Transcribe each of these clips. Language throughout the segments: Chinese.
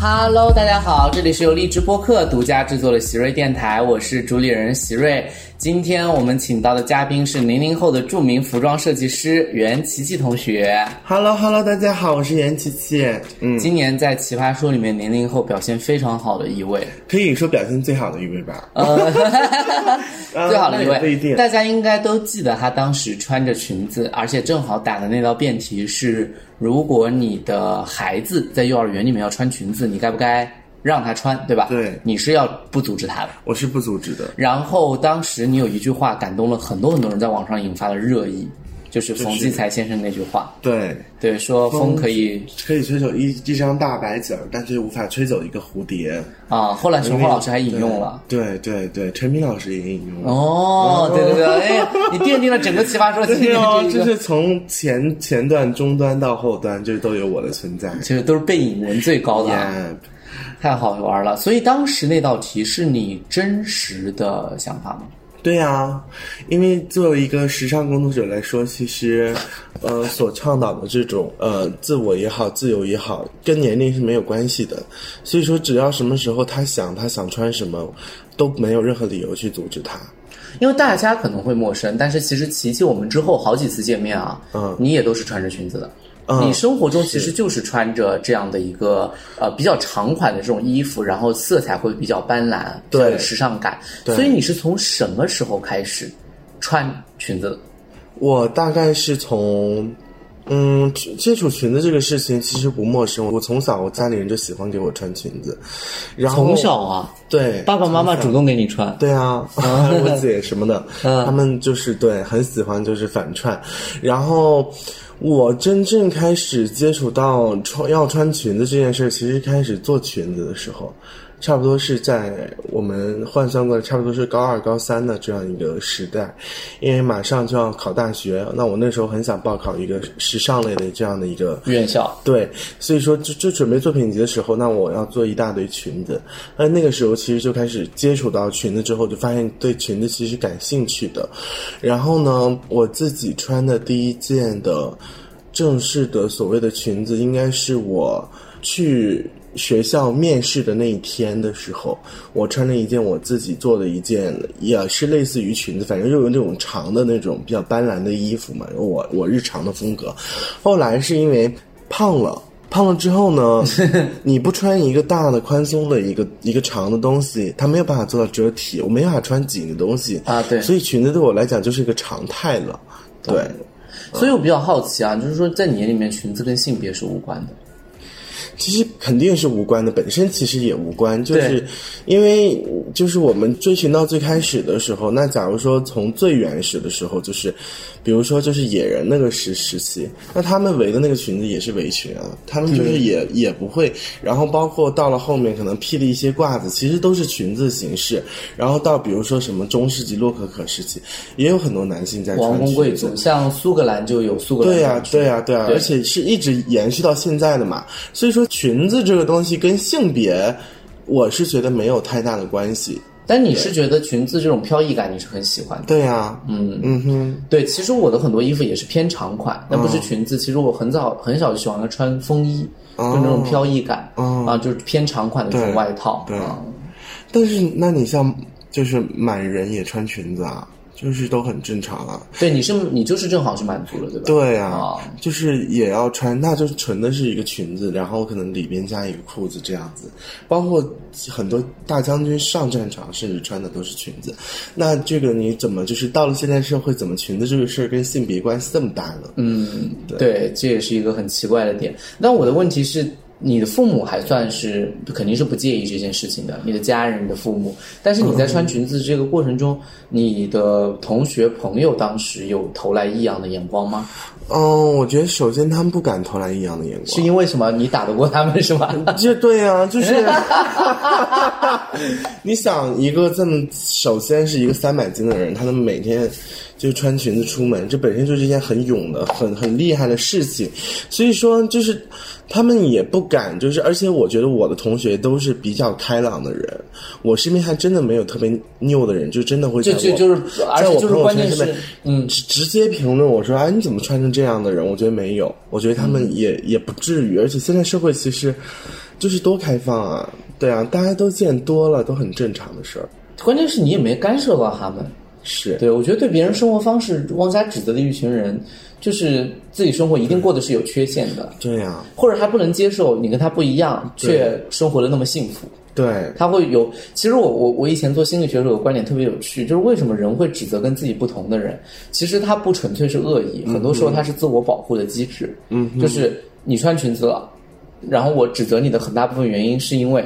Hello，大家好，这里是由荔枝播客独家制作的席瑞电台，我是主理人席瑞。今天我们请到的嘉宾是零零后的著名服装设计师袁琪琪同学。Hello Hello，大家好，我是袁琪琪。嗯，今年在《奇葩说》里面零零后表现非常好的一位，可以说表现最好的一位吧。呃，最好的一那也不一定。大家应该都记得她当时穿着裙子，而且正好打的那道辩题是：如果你的孩子在幼儿园里面要穿裙子，你该不该让他穿，对吧？对你是要不阻止他的。我是不阻止的。然后当时你有一句话感动了很多很多人，在网上引发了热议，就是冯骥才先生那句话，对，对，说风可以可以吹走一一张大白纸儿，但是无法吹走一个蝴蝶。啊。后来陈浩老师还引用了。对对对，陈明老师也引用了。哦，对对对，哎，你奠定了整个奇葩说今天对哦，这个，就是从前前段、中端到后端，就是都有我的存在。其实都是被引文最高的太好玩了。所以当时那道题是你真实的想法吗？对呀、因为作为一个时尚工作者来说，其实，呃，所倡导的这种呃自我也好，自由也好，跟年龄是没有关系的。所以说，只要什么时候他想，他想穿什么，都没有任何理由去阻止他。因为大家可能会陌生，但是其实琪琪我们之后好几次见面啊，嗯你也都是穿着裙子的。嗯你生活中其实就是穿着这样的一个呃比较长款的这种衣服，然后色彩会比较斑斓，对时尚感。对所以你是从什么时候开始穿裙子的？我大概是从。嗯，接触裙子这个事情其实不陌生。我从小我家里人就喜欢给我穿裙子，然后从小啊，对爸爸妈妈主动给你穿。对啊，我姐什么的，嗯他们就是对很喜欢就是反串，然后我真正开始接触到穿要穿裙子这件事，其实开始做裙子的时候，差不多是在我们换算过来，差不多是高二高三的这样一个时代，因为马上就要考大学，那我那时候很想报考一个时尚类的这样的一个院校，对，所以说就就准备作品集的时候，那我要做一大堆裙子。那那个时候其实就开始接触到裙子之后，就发现对裙子其实感兴趣的。然后呢，我自己穿的第一件的正式的所谓的裙子，应该是我去学校面试的那一天的时候，我穿了一件我自己做的一件，也是类似于裙子，反正就有那种长的那种比较斑斓的衣服嘛，我我日常的风格。后来是因为胖了。胖了之后呢，你不穿一个大的宽松的一个一个长的东西，它没有办法做到遮体，我没办法穿紧的东西啊对所以裙子对我来讲就是一个常态了。对，所以我比较好奇啊，就是说在你眼里面，裙子跟性别是无关的。其实肯定是无关的，本身其实也无关，就是因为就是我们追寻到最开始的时候，那假如说从最原始的时候，就是比如说就是野人那个时时期，那他们围的那个裙子也是围裙啊，他们就是也、也不会，然后包括到了后面可能披的一些褂子，其实都是裙子形式，然后到比如说什么中世纪洛可可时期，也有很多男性在穿王公贵族，像苏格兰就有苏格兰对呀、对呀、对呀、对。而且是一直延续到现在的嘛。所以说，裙子这个东西跟性别，我是觉得没有太大的关系。但你是觉得裙子这种飘逸感你是很喜欢的？对呀、嗯嗯哼，对，其实我的很多衣服也是偏长款，但不是裙子。其实我很早很小就喜欢穿风衣，就那种飘逸感、啊，就是偏长款的这种外套。对啊但是那你像就是满人也穿裙子啊，就是都很正常啊。对，你是你就是正好是满足了，对吧？对呀、啊就是也要穿，那就是纯的是一个裙子，然后可能里边加一个裤子这样子。包括很多大将军上战场，甚至穿的都是裙子。那这个你怎么就是到了现代社会，怎么裙子这个事儿跟性别关系这么大呢？嗯，对，这也是一个很奇怪的点。那我的问题是，你的父母还算是肯定是不介意这件事情的，你的家人、你的父母。但是你在穿裙子这个过程中，你的同学朋友当时有投来异样的眼光吗？嗯，我觉得首先他们不敢投来异样的眼光，是因为什么？你打得过他们是吗？这对啊、就是 你想一个这么，首先是一个三百斤的人，他能每天就穿裙子出门，这本身就是一件很勇的、很很厉害的事情。所以说，就是他们也不敢，就是而且我觉得我的同学都是比较开朗的人，我身边还真的没有特别拗的人，就真的会在我就就就是，而且就是在我朋友关键是圈上面，嗯，直直接评论我说：“哎，你怎么穿成这样的人？”我觉得没有，我觉得他们也、也不至于。而且现在社会其实就是多开放啊，对啊，大家都见多了，都很正常的事儿。关键是你也没干涉到他们。是对，我觉得对别人生活方式妄加指责的一群人，就是自己生活一定过得是有缺陷的，对呀、或者他不能接受你跟他不一样，却生活的那么幸福。对，他会有，其实我我我以前做心理学的时候观点特别有趣，就是为什么人会指责跟自己不同的人？其实他不纯粹是恶意，很多时候他是自我保护的机制。嗯，就是你穿裙子了，然后我指责你的很大部分原因是因为。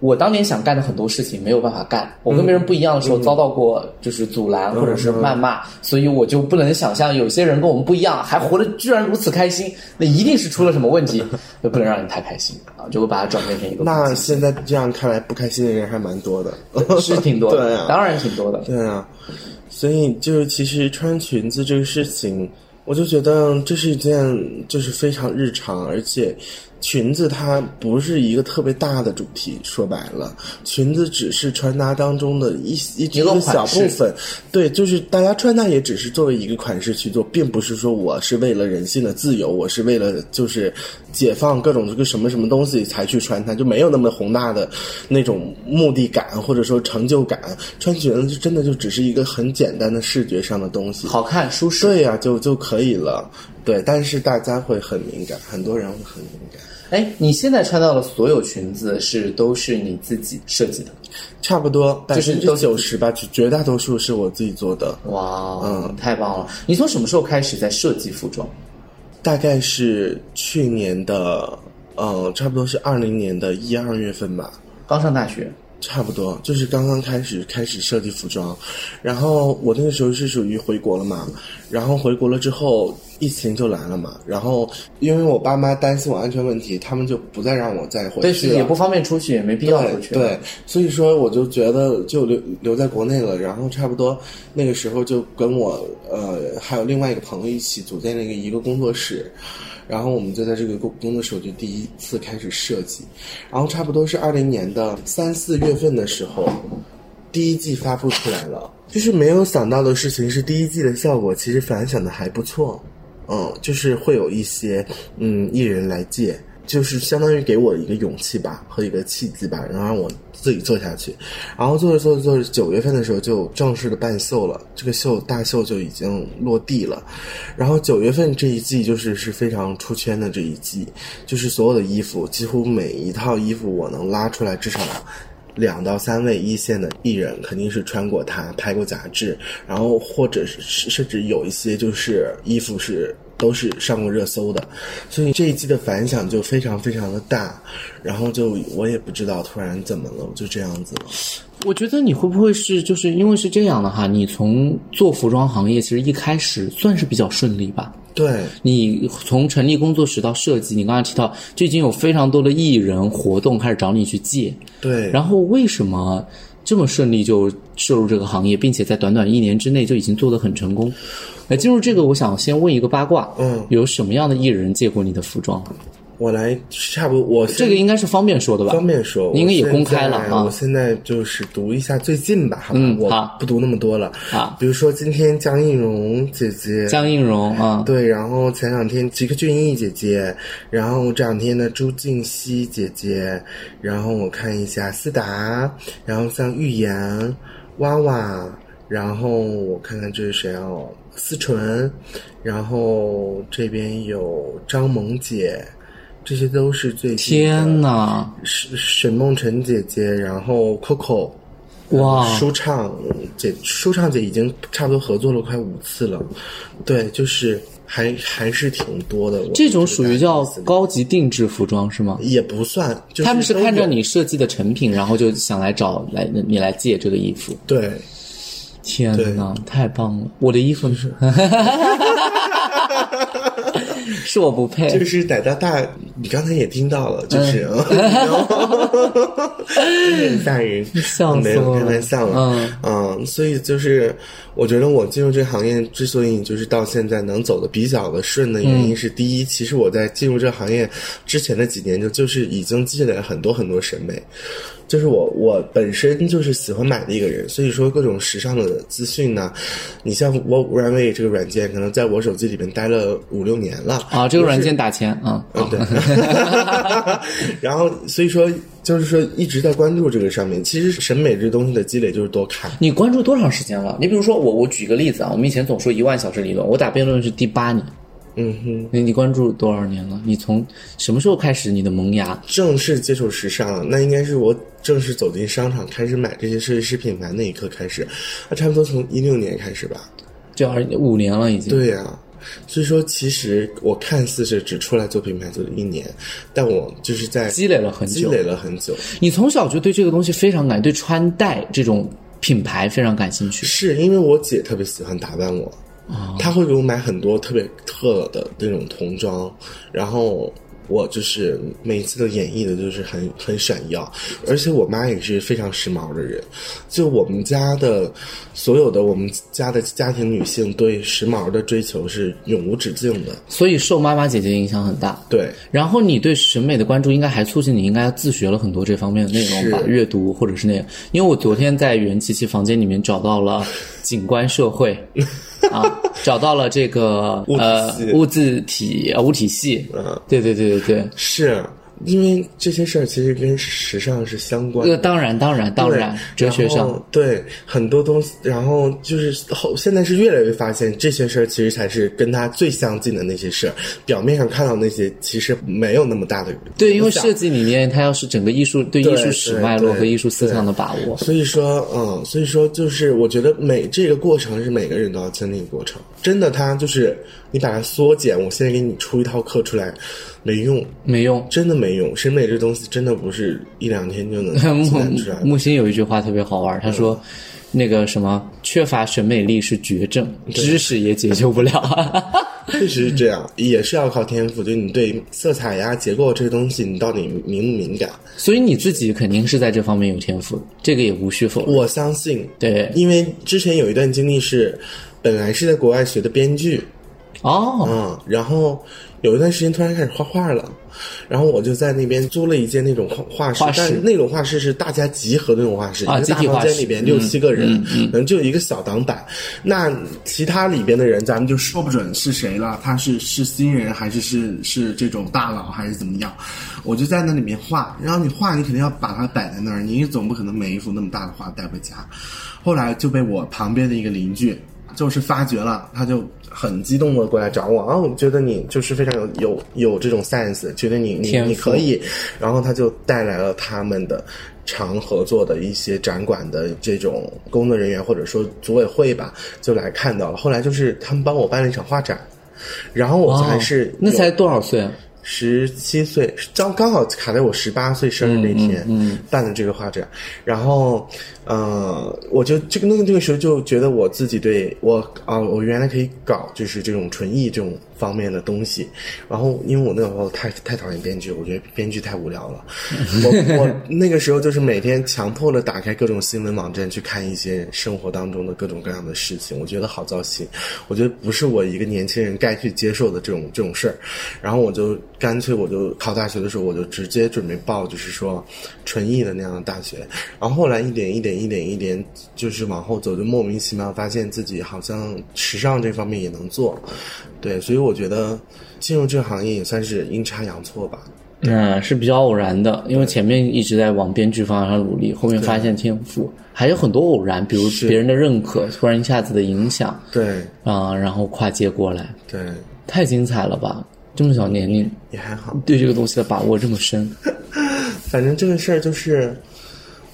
我当年想干的很多事情没有办法干，我跟别人不一样的时候遭到过就是阻拦或者是谩骂，所以我就不能想象有些人跟我们不一样，还活得居然如此开心，那一定是出了什么问题，就不能让你太开心啊，就会把它转变成一个那现在这样看来，不开心的人还蛮多的。是挺多的，对啊当然挺多的。对啊，所以就是其实穿裙子这个事情，我就觉得这是一件就是非常日常，而且裙子它不是一个特别大的主题。说白了，裙子只是穿搭当中的一一一个小部分。对，就是大家穿搭也只是作为一个款式去做，并不是说我是为了人性的自由，我是为了就是解放各种这个什么什么东西才去穿它，就没有那么宏大的那种目的感或者说成就感。穿裙子就真的就只是一个很简单的视觉上的东西，好看舒适。对呀、就就可以了。对，但是大家会很敏感，很多人会很敏感。哎，你现在穿到的所有裙子是都是你自己设计的？差不多百分之就是都九十吧，绝绝大多数是我自己做的。哇，嗯，太棒了！你从什么时候开始在设计服装？大概是去年的，呃，差不多是二零年的一二月份吧，刚上大学，差不多就是刚刚开始开始设计服装，然后我那个时候是属于回国了嘛，然后回国了之后疫情就来了嘛，然后因为我爸妈担心我安全问题，他们就不再让我再回对，去了，也不方便出去，也没必要出去。对，对，所以说我就觉得就留留在国内了，然后差不多那个时候就跟我呃还有另外一个朋友一起组建了一个一个工作室，然后我们就在这个工工作室我就第一次开始设计，然后差不多是二零年的三四月份的时候，第一季发布出来了，就是没有想到的事情是第一季的效果其实反响的还不错，嗯，就是会有一些嗯艺人来借，就是相当于给我一个勇气吧和一个契机吧，然后让我自己做下去。然后做着做着做着，九月份的时候就正式的办秀了，这个秀大秀就已经落地了。然后九月份这一季就是是非常出圈的这一季，就是所有的衣服，几乎每一套衣服我能拉出来至少。两到三位一线的艺人肯定是穿过它，拍过杂志，然后或者是甚至有一些就是衣服是都是上过热搜的，所以这一季的反响就非常非常的大，然后就我也不知道突然怎么了，就这样子了。我觉得你会不会是就是因为是这样的哈？你从做服装行业，其实一开始算是比较顺利吧？对，你从成立工作室到设计，你刚刚提到就已经有非常多的艺人活动开始找你去借，对，然后为什么这么顺利就涉入这个行业，并且在短短一年之内就已经做得很成功？来进入这个，我想先问一个八卦，嗯，有什么样的艺人借过你的服装？我来差不多，我这个应该是方便说的吧？方便说，你应该也公开了啊。我现在就是读一下最近吧，好嗯好。不读那么多了。啊。比如说今天江映蓉姐姐，江映蓉啊，对，然后前两天吉克隽逸姐姐，然后这两天的朱婧汐姐姐，然后我看一下思达，然后像预言、娃娃，然后我看看这是谁哦，思纯，然后这边有张萌姐，这些都是最天呐！沈沈梦辰姐姐，然后 Coco。哇舒畅姐，舒畅姐已经差不多合作了快五次了，对，就是还还是挺多的。这种属于叫高级定制服装是吗？也不算，就是他们是看着你设计的成品，然后就想来找来你来借这个衣服。对，天哪，太棒了！我的衣服是？是我不配。就是逮到大，你刚才也听到了，就是，然后很吓人，笑死了开玩笑了，嗯所以就是我觉得我进入这个行业之所以就是到现在能走的比较的顺的原因是，第一，其实我在进入这个行业之前的几年就就是已经积累了很多很多审美。就是我我本身就是喜欢买的一个人，所以说各种时尚的资讯呢，你像 Walk Runway 这个软件，可能在我手机里面待了五六年了啊，这个软件打钱啊，嗯对，然后所以说就是说一直在关注这个上面。其实审美这东西的积累就是多看。你关注多长时间了？你比如说我，我举个例子啊，我们以前总说一万小时理论，我打辩论是第八年。嗯哼，你你关注多少年了？你从什么时候开始你的萌芽？正式接触时尚，那应该是我正式走进商场开始买这些设计师品牌那一刻开始，那差不多从一六年开始吧。就二五年了已经。对呀、所以说其实我看似是只出来做品牌做了一年，但我就是在积累了很久积累了很久。你从小就对这个东西非常感，对穿戴这种品牌非常感兴趣。是因为我姐特别喜欢打扮我，她会给我买很多特别特的那种童装，然后我就是每次都演绎的就是很很闪耀，而且我妈也是非常时髦的人，就我们家的所有的我们家的家庭女性对时髦的追求是永无止境的，所以受妈妈姐姐影响很大。对。然后你对审美的关注，应该还促进你应该自学了很多这方面的内容吧？阅读或者是那个，因为我昨天在袁琪琪房间里面找到了景观社会，啊，找到了这个呃物字体呃物体系，嗯，对对对对对，是因为这些事儿其实跟时尚是相关的。这个当然当然当然，哲学上后对很多东西，然后就是后现在是越来越发现这些事儿其实才是跟它最相近的那些事儿。表面上看到那些其实没有那么大的对，因为设计理念它要是整个艺术对对艺术史脉络和艺术思想的把握，所以说，嗯，所以说就是我觉得每这个过程是每个人都要经历的过程。真的，它就是你把它缩减，我现在给你出一套课出来，没用，没用。真的没用。审美这东西真的不是一两天就能出来的。木星有一句话特别好玩，他说。那个什么，缺乏审美力是绝症，知识也解救不了。确实是这样，也是要靠天赋。就你对色彩呀、结构这些东西，你到底敏不敏感？所以你自己肯定是在这方面有天赋，这个也无需否认。我相信，对因为之前有一段经历是，本来是在国外学的编剧，哦，嗯，然后有一段时间突然开始画画了，然后我就在那边租了一间那种画画室，但是那种画室是大家集合的那种画室，啊一个大房间里边六七个人，嗯可能就一个小挡板。那其他里边的人，咱们就说不准是谁了，他是是新人还是是是这种大佬还是怎么样？我就在那里面画，然后你画，你肯定要把它摆在那儿，你总不可能每一幅那么大的画带回家。后来就被我旁边的一个邻居就是发觉了，他就很激动的过来找我啊，我觉得你就是非常有有有这种 sense，觉得你你你可以，然后他就带来了他们的常合作的一些展馆的这种工作人员或者说组委会吧，就来看到了。后来就是他们帮我办了一场画展，然后我才是哦那才多少岁啊？十七岁，刚刚好卡在我十八岁生日那天，嗯办的这个画展，然后，呃，我就这个那个这个时候就觉得我自己对我啊、我原来可以搞就是这种纯艺这种方面的东西，然后因为我那个时候太太讨厌编剧，我觉得编剧太无聊了，我我那个时候就是每天强迫的打开各种新闻网站去看一些生活当中的各种各样的事情，我觉得好糟心，我觉得不是我一个年轻人该去接受的这种这种事儿，然后我就干脆我就考大学的时候我就直接准备报就是说纯艺的那样的大学，然后后来一点一点一点一点就是往后走，就莫名其妙发现自己好像时尚这方面也能做，对，所以我觉得进入这个行业也算是阴差阳错吧。嗯，是比较偶然的，因为前面一直在往编剧方向上努力，后面发现天赋，还有很多偶然，比如别人的认可，突然一下子的影响对啊、然后跨界过来，对，太精彩了吧！这么小年龄也还好。对这个东西的把握这么深，反正这个事儿就是，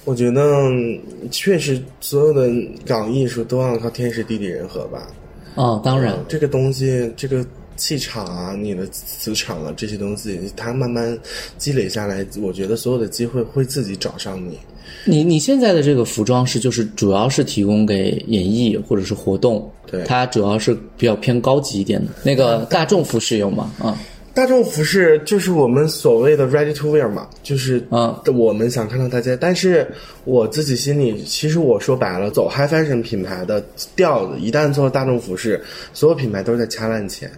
我觉得嗯确实所有的搞艺术都要靠天时地利人和吧。哦，当然，这个东西，这个气场啊，你的磁场啊，这些东西，它慢慢积累下来，我觉得所有的机会会自己找上你。你你现在的这个服装是就是主要是提供给演艺或者是活动，对它主要是比较偏高级一点的。那个大众服饰有吗？啊，大众服饰就是我们所谓的 ready to wear 嘛，就是啊我们想看到大家。但是我自己心里，其实我说白了，走 high fashion 品牌的调子，一旦做大众服饰，所有品牌都是在掐烂钱。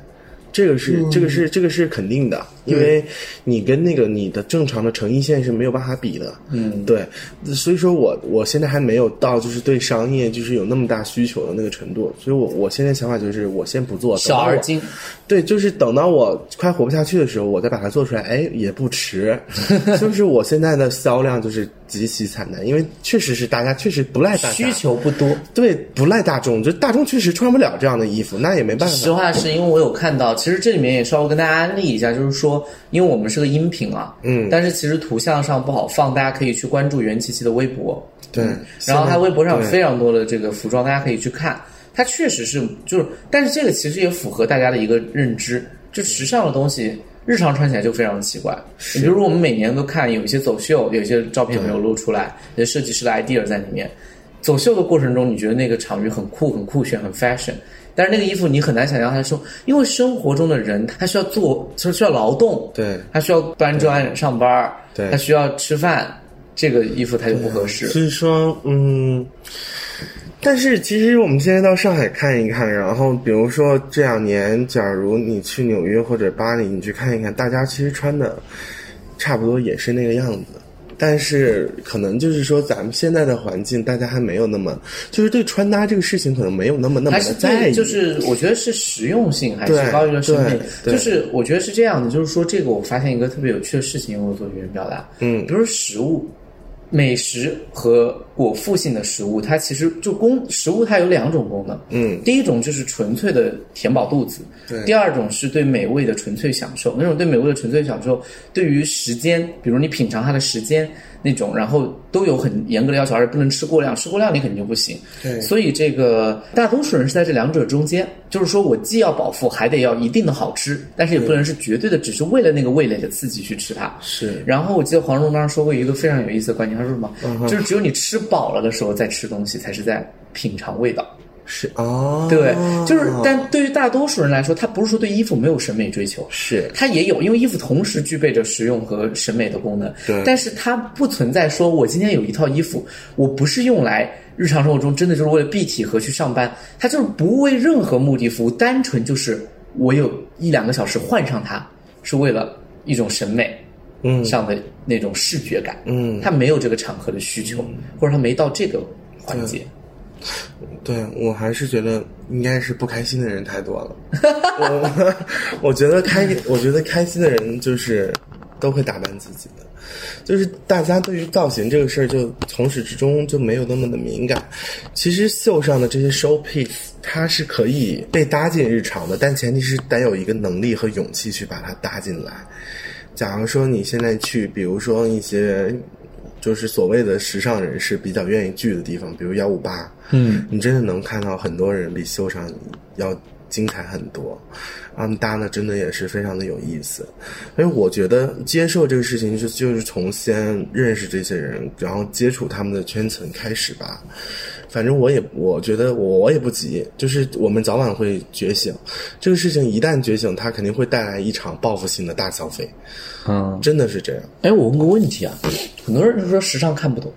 这个是这个是这个是肯定的，因为你跟那个你的正常的成衣线是没有办法比的。嗯，对，所以说我我现在还没有到就是对商业就是有那么大需求的那个程度，所以我我现在想法就是我先不做，小而精。对，就是等到我快活不下去的时候，我再把它做出来，哎，也不迟。就是我现在的销量就是极其惨淡，因为确实是大家确实不赖大家需求不多。对，不赖大众，就大众确实穿不了这样的衣服，那也没办法。实话是因为我有看到，其实这里面也稍微跟大家安利一下，就是说，因为我们是个音频啊，嗯但是其实图像上不好放，大家可以去关注袁琪琪的微博，对，然后他微博上有非常多的这个服装，大家可以去看。它确实是就是，但是这个其实也符合大家的一个认知，就时尚的东西。日常穿起来就非常的奇怪，你比如说我们每年都看有一些走秀，有一些照片没有露出来，有些设计师的 idea 在里面。走秀的过程中，你觉得那个场域很酷、很酷炫、很 fashion，但是那个衣服你很难想象他说，因为生活中的人他需要做，他需要劳动，对他需要搬砖上班儿，对他需要吃饭，这个衣服他就不合适。所以说，嗯，但是其实我们现在到上海看一看，然后比如说这两年，假如你去纽约或者巴黎，你去看一看，大家其实穿的差不多也是那个样子。但是可能就是说，咱们现在的环境，大家还没有那么，就是对穿搭这个事情可能没有那么那么的在意。对，就是我觉得是实用性还是对高于了审美。就是我觉得是这样的，就是说这个我发现一个特别有趣的事情，我做语言表达，嗯比如说食物。美食和果腹性的食物，它其实就功食物它有两种功能，嗯，第一种就是纯粹的填饱肚子，对。第二种是对美味的纯粹享受。那种对美味的纯粹享受，对于时间，比如你品尝它的时间那种，然后都有很严格的要求，而且不能吃过量，吃过量你肯定就不行。对所以这个大多数人是在这两者中间，就是说我既要饱腹，还得要一定的好吃，但是也不能是绝对的，只是为了那个味蕾的刺激去吃它。是然后我记得黄蓉当时说过一个非常有意思的观点，他说什么？嗯就是只有你吃饱了的时候再吃东西，才是在品尝味道。是。哦，对，就是，但对于大多数人来说，他不是说对衣服没有审美追求，是。他也有，因为衣服同时具备着实用和审美的功能。对。但是它不存在说我今天有一套衣服，我不是用来日常生活中真的就是为了蔽体和去上班，它就是不为任何目的服务，单纯就是我有一两个小时换上它，是为了一种审美。嗯。上的那种视觉感，嗯。他没有这个场合的需求，或者他没到这个环节，对我还是觉得应该是不开心的人太多了。我 我觉得开，我觉得开心的人就是都会打扮自己的，就是大家对于造型这个事儿，就从始至终就没有那么的敏感。其实秀上的这些 show piece，它是可以被搭进日常的，但前提是得有一个能力和勇气去把它搭进来。假如说你现在去，比如说一些就是所谓的时尚人士比较愿意聚的地方，比如幺五八，嗯，你真的能看到很多人比秀上要精彩很多，他们搭的真的也是非常的有意思。所以我觉得接受这个事情就就是从先认识这些人，然后接触他们的圈层开始吧。反正我也我觉得我我也不急，就是我们早晚会觉醒。这个事情一旦觉醒，它肯定会带来一场报复性的大消费，嗯，真的是这样哎，我问个问题啊，很多人就说时尚看不懂，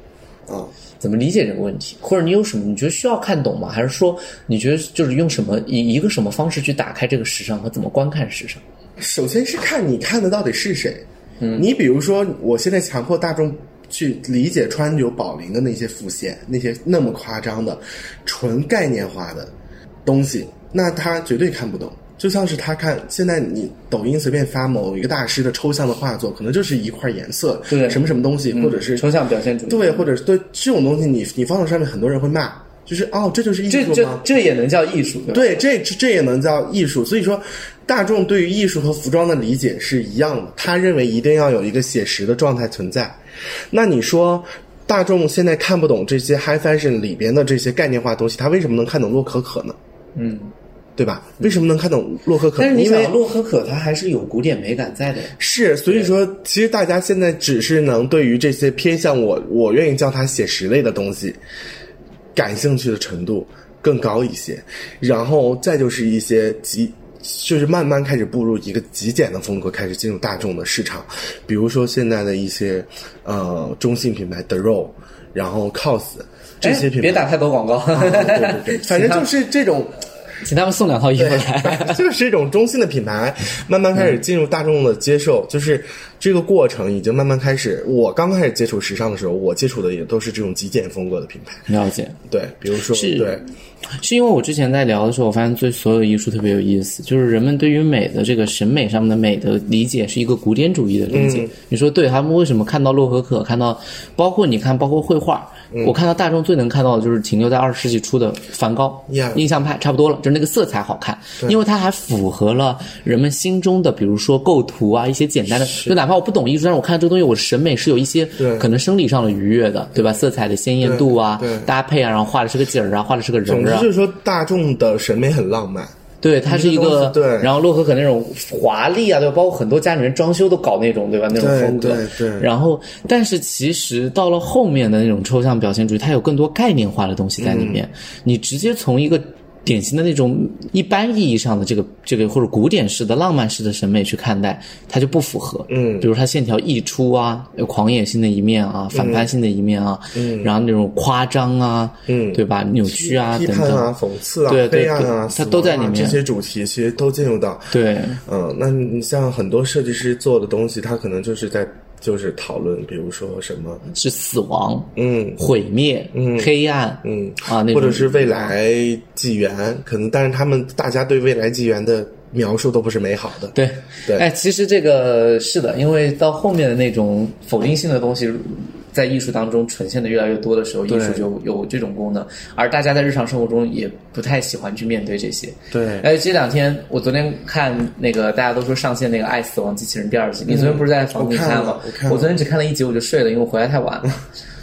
啊。怎么理解这个问题？或者你有什么你觉得需要看懂吗？还是说你觉得就是用什么以一个什么方式去打开这个时尚和怎么观看时尚？首先是看你看的到底是谁。嗯，你比如说，我现在强迫大众去理解川久保玲的那些复线，那些那么夸张的、纯概念化的东西，那他绝对看不懂。就像是他看现在你抖音随便发某一个大师的抽象的画作，可能就是一块颜色，对什么什么东西，或者是抽象表现主义。对，或者是对这种东西你，你放到上面，很多人会骂，就是哦，这就是艺这这术吗？这也能叫艺术，对这这这也能叫艺术。所以说，大众对于艺术和服装的理解是一样的，他认为一定要有一个写实的状态存在。那你说，大众现在看不懂这些 high fashion 里边的这些概念化东西，他为什么能看懂洛可可呢？嗯，对吧？为什么能看懂洛可可？但是你因为想，洛可可它还是有古典美感在的。是，所以说，其实大家现在只是能对于这些偏向我，我愿意叫它写实类的东西，感兴趣的程度更高一些，然后再就是一些极。就是慢慢开始步入一个极简的风格，开始进入大众的市场，比如说现在的一些呃中性品牌 The Row，然后 COS 这些品牌，哎别打太多广告。啊对对对，反正就是这种，请他们送两套衣服来。就是一种中性的品牌，慢慢开始进入大众的接受，就是这个过程已经慢慢开始。我刚开始接触时尚的时候，我接触的也都是这种极简风格的品牌。了解，对，比如说是对，是因为我之前在聊的时候，我发现对所有艺术特别有意思，就是人们对于美的这个审美上面的美的理解是一个古典主义的理解。你说对，他们为什么看到洛可可，看到包括你看，包括绘画，我看到大众最能看到的就是停留在二十世纪初的梵高、印象派，差不多了，就是那个色彩好看，因为它还符合了人们心中的，比如说构图啊，一些简单的，就哪怕我不懂艺术，但是我看到这个东西，我的审美是有一些对。可能生理上的愉悦的，对。吧？色彩的鲜艳度啊搭配啊，然后画的是个景儿啊，画的是个人儿啊。总之就，是说大众的审美很浪漫。对，它是一个对然后洛可可那种华丽啊，对吧？包括很多家里面装修都搞那种，对吧？那种风格。对对然后，但是其实到了后面的那种抽象表现主义，它有更多概念化的东西在里面。嗯你直接从一个典型的那种一般意义上的这个这个或者古典式的浪漫式的审美去看待，它就不符合。嗯比如它线条溢出啊，有狂野性的一面啊，反叛性的一面啊，嗯，然后那种夸张啊，嗯对吧？扭曲啊等等。批判啊、讽刺啊、对对啊，对它都在里面这些主题其实都进入到。对，嗯，那你像很多设计师做的东西，他可能就是在就是讨论，比如说什么，是死亡、嗯。毁灭、嗯。黑暗，嗯。啊，那或者是未来纪元，可能但是他们大家对未来纪元的描述都不是美好的。对。对。哎，其实这个是的，因为到后面的那种否定性的东西。在艺术当中呈现的越来越多的时候，艺术就有这种功能，而大家在日常生活中也不太喜欢去面对这些。对哎，这两天我昨天看那个大家都说上线那个《爱死亡机器人》第二集，你昨天不是在房间看了吗？我昨天只看了一集我就睡了，因为我回来太晚了。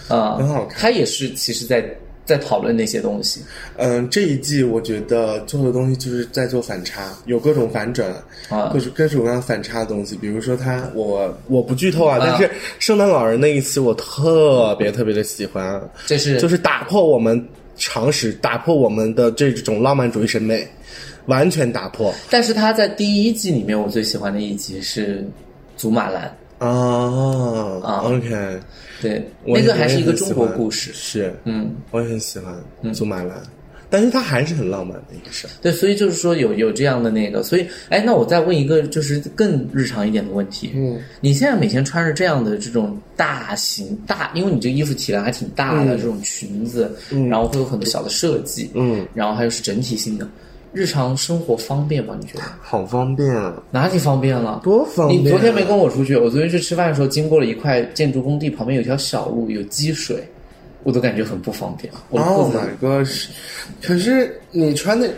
啊、很好看他也是其实在在讨论那些东西。嗯，这一季我觉得做的东西就是在做反差，有各种反转啊各种各种各样反差的东西。比如说他，我我不剧透啊，但是圣诞老人那一期我特别特别的喜欢啊，这是就是打破我们常识，打破我们的这种浪漫主义审美，完全打破但是他在第一季里面，我最喜欢的一集是祖马兰，啊啊。OK，对，那个还是一个中国故事，是，嗯，我也很喜欢祖马兰，但是它还是很浪漫的一个事儿。对，所以就是说有有这样的那个，所以哎，那我再问一个就是更日常一点的问题，嗯，你现在每天穿着这样的这种大型大，因为你这个衣服体量还挺大的、这种裙子，嗯，然后会有很多小的设计，嗯，然后还有是整体性的，日常生活方便吗？你觉得好方便啊！哪里方便了？多方便啊你昨天没跟我出去，我昨天去吃饭的时候经过了一块建筑工地，旁边有条小路，有积水，我都感觉很不方便。我 Oh my gosh！可是你穿的，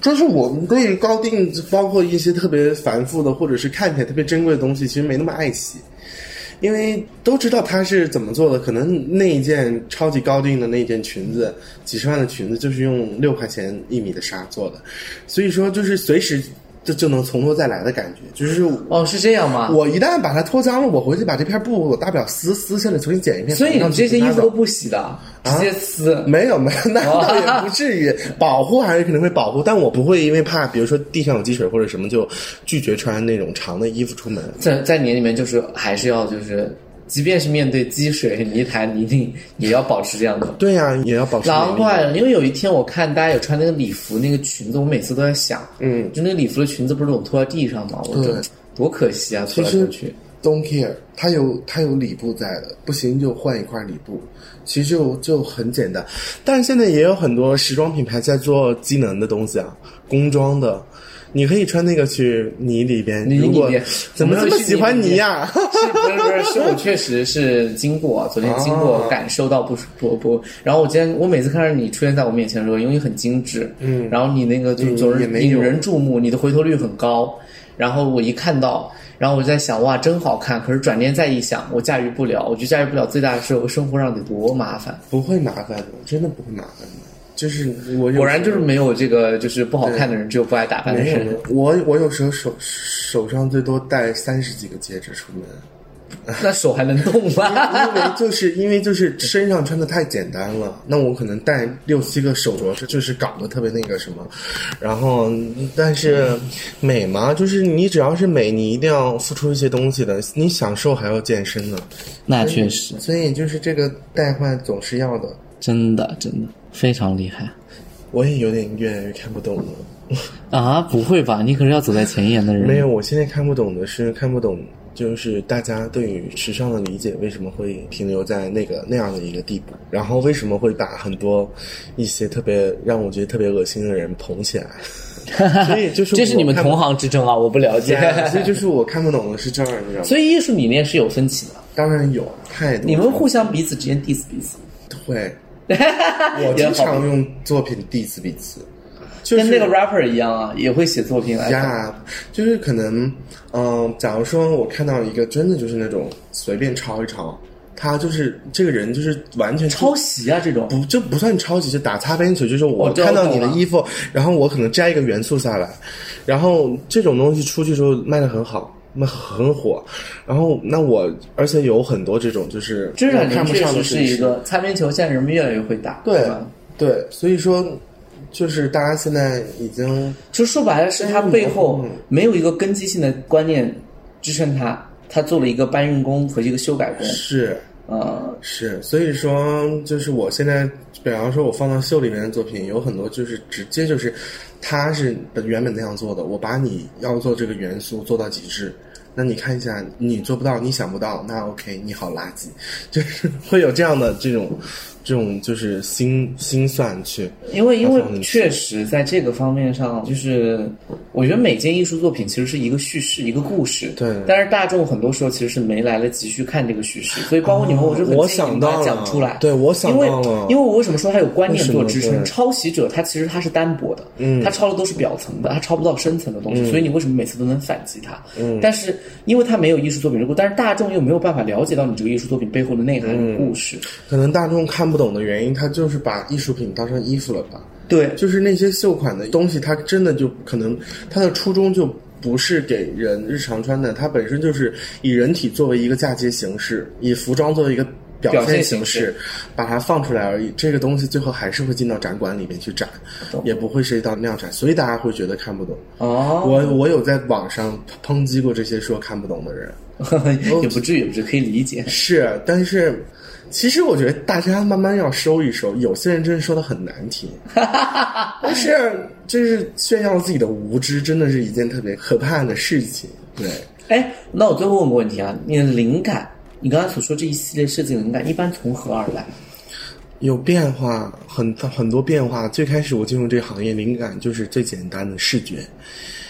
就是我们对于高定，包括一些特别繁复的，或者是看起来特别珍贵的东西，其实没那么爱惜，因为都知道他是怎么做的。可能那一件超级高定的那件裙子，几十万的裙子，就是用六块钱一米的纱做的，所以说就是随时就就能从头再来的感觉，就是。哦，是这样吗？我一旦把它脱脏了，我回去把这片布我大不了撕撕下来，重新剪一片。所以你这些衣服都都不洗的，直接撕。没有没有，那倒也不至于，保护还是肯定会保护，但我不会因为怕，比如说地上有积水或者什么，就拒绝穿那种长的衣服出门。在在你里面就是还是要就是，即便是面对积水、泥潭、泥泞，也要保持这样的。对呀、也要保持。难怪了，因为有一天我看大家有穿那个礼服，那个裙子，我每次都在想，嗯，就那个礼服的裙子不是总拖在地上吗？我就对多可惜啊，拖来拖去。don't care，它有它有里布在的，不行就换一块里布，其实就就很简单。但是现在也有很多时装品牌在做机能的东西啊，工装的。你可以穿那个去泥里边，泥如果里边怎么我们会去那么喜欢泥里边泥呀、是不是不是？是我确实是经过，昨天经过哦感受到不不不。然后我今天我每次看到你出现在我面前的时候，因为很精致，嗯，然后你那个就嗯总是引人注目，你的回头率很高。然后我一看到，然后我就在想，哇，真好看。可是转念再一想，我驾驭不了。我觉得驾驭不了最大的是我生活上得多麻烦。不会麻烦的，真的不会麻烦的。就是我果然就是没有这个就是不好看的人，只有不爱打扮的人我我有时候手手上最多戴三十几个戒指出门，那手还能动吗？因为就是因为就是身上穿的太简单了，那我可能戴六七个手镯，这就是搞得特别那个什么。然后，但是美嘛，就是你只要是美，你一定要付出一些东西的。你享受还要健身呢，那确实，所以就是这个代换总是要的。真的真的非常厉害。我也有点越来越看不懂了。啊，不会吧？你可是要走在前沿的人。没有，我现在看不懂的是看不懂，就是大家对于时尚的理解为什么会停留在那个那样的一个地步，然后为什么会把很多一些特别让我觉得特别恶心的人捧起来。所以就是这是你们同行之争啊，我不了解。所以就是我看不懂的是这儿，你知道吗？所以艺术理念是有分歧的，当然有太多，你们互相彼此之间 diss 彼此，会，我经常用作品 diss 彼此，就是跟那个 rapper 一样啊，也会写作品来。呀，就是可能，嗯、假如说我看到一个真的就是那种随便抄一抄，他就是这个人就是完全抄袭啊，这种不就不算抄袭，就打擦边球，就是我看到你的衣服，然后我可能摘一个元素下来，然后这种东西出去之后卖的很好。卖很火，然后那我而且有很多这种就是这两年我看不上的设计师一个擦边球，现在人们越来越会打，对？对，所以说就是大家现在已经就说白了，是他背后没有一个根基性的观念支撑他，他做了一个搬运工和一个修改工，是呃，是，所以说就是我现在，比方说我放到秀里面的作品，有很多就是直接就是，他是本原本那样做的，我把你要做这个元素做到极致。那你看一下，你做不到，你想不到，那 OK，你好垃圾，就是会有这样的这种，这种就是心心算去，因为因为确实在这个方面上，就是我觉得每件艺术作品其实是一个叙事，一个故事。对但是大众很多时候其实是没来得及去看这个叙事，所以包括你们，我是很我建议你们把它想到了讲出来。对我想因为到了因为我为什么说它有观念做支撑？抄袭者他其实他是单薄的，嗯，他抄的都是表层的，他抄不到深层的东西，所以你为什么每次都能反击他？嗯，但是因为他没有艺术作品如果，但是大众又没有办法了解到你这个艺术作品背后的内涵和故事。可能大众看不懂的原因，他就是把艺术品当成衣服了吧？对，就是那些秀款的东西，它真的就可能它的初衷就不是给人日常穿的，它本身就是以人体作为一个嫁接形式，以服装作为一个表表现现形式，把它放出来而已。这个东西最后还是会进到展馆里面去展，也不会涉及到量产，所以大家会觉得看不懂。哦，我我有在网上抨击过这些说看不懂的人，也不至于，也不至于可以理解。是，但是其实我觉得大家慢慢要收一收，有些人真的说的很难听，但是就是炫耀自己的无知，真的是一件特别可怕的事情。对，哎，那我最后问个问题啊，你的灵感，你刚才所说这一系列设计灵感，一般从何而来？有变化，很很多变化。最开始我进入这个行业，灵感就是最简单的视觉，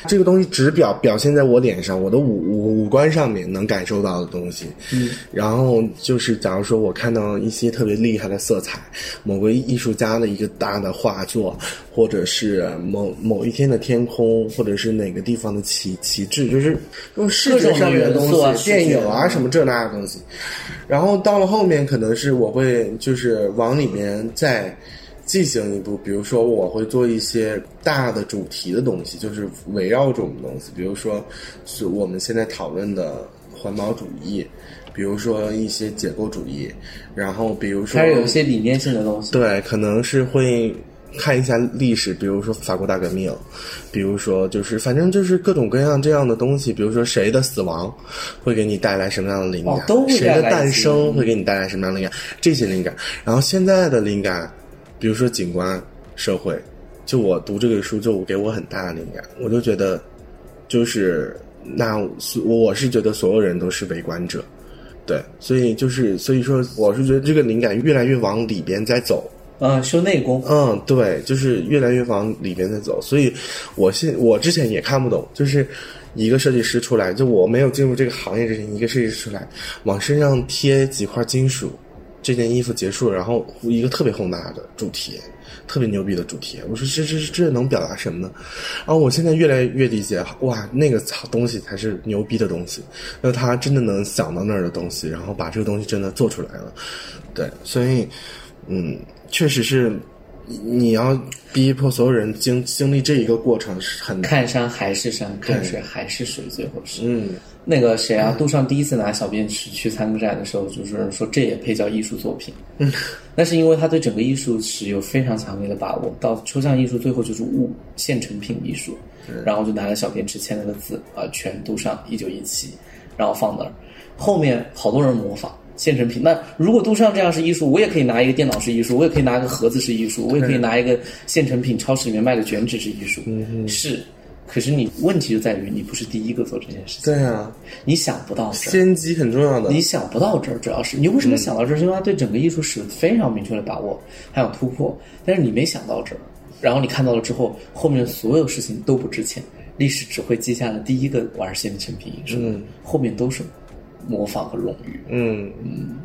这个东西只表表现在我脸上，我的五五五官上面能感受到的东西。嗯，然后就是假如说我看到一些特别厉害的色彩，某个艺术家的一个大的画作，或者是某某一天的天空，或者是哪个地方的旗旗帜，就是用视觉上面的东西，电影啊什么这那的东西。然后到了后面，可能是我会就是往里面再进行一步，比如说我会做一些大的主题的东西，就是围绕这种东西，比如说是我们现在讨论的环保主义，比如说一些解构主义，然后比如说开始有一些理念性的东西。对，可能是会看一下历史，比如说法国大革命，比如说就是反正就是各种各样这样的东西，比如说谁的死亡会给你带来什么样的灵感，哦都会谁的诞生会给你带来什么样的灵感，这些灵感。然后现在的灵感，比如说景观、社会，就我读这个书就给我很大的灵感，我就觉得就是那我我是觉得所有人都是围观者。对，所以就是，所以说，我是觉得这个灵感越来越往里边在走，嗯，修内功。嗯，对，就是越来越往里边在走，所以我现我之前也看不懂，就是一个设计师出来，就我没有进入这个行业之前，一个设计师出来往身上贴几块金属，这件衣服结束了，然后一个特别宏大的主题，特别牛逼的主题，我说这这这能表达什么呢？然后我现在越来越理解，哇，那个操东西才是牛逼的东西，那他真的能想到那儿的东西，然后把这个东西真的做出来了，对，所以。嗯，确实是，你要逼迫所有人经经历这一个过程是很看山还是山，看水还是水，最后是。嗯，那个谁啊，杜尚第一次拿小便池去参展的时候，就是说这也配叫艺术作品。嗯，那是因为他对整个艺术史有非常强烈的把握，到抽象艺术最后就是物现成品艺术，然后就拿了小便池签了个字啊，全杜尚一九一七，然后放那儿。后面好多人模仿，现成品。那如果杜尚这样是艺术，我也可以拿一个电脑是艺术，我也可以拿一个盒子是艺术，我也可以拿一个现成品超市里面卖的卷纸是艺术。嗯是。可是你问题就在于你不是第一个做这件事情，对啊，你想不到这儿，先机很重要的。你想不到这儿，主要是你为什么想到这儿？是因为他对整个艺术史非常明确的把握，还有突破。但是你没想到这儿，然后你看到了之后，后面所有事情都不值钱，历史只会记下了第一个玩现成品艺术，后面都是模仿和荣誉。嗯嗯，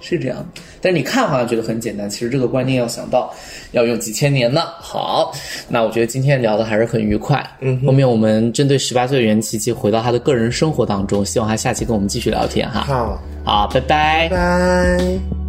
是这样的。但是你看好像觉得很简单，其实这个观念要想到要用几千年呢。好，那我觉得今天聊的还是很愉快。嗯，后面我们针对十八岁的袁琪琪回到他的个人生活当中，希望他下期跟我们继续聊天哈。好，好，拜拜。拜。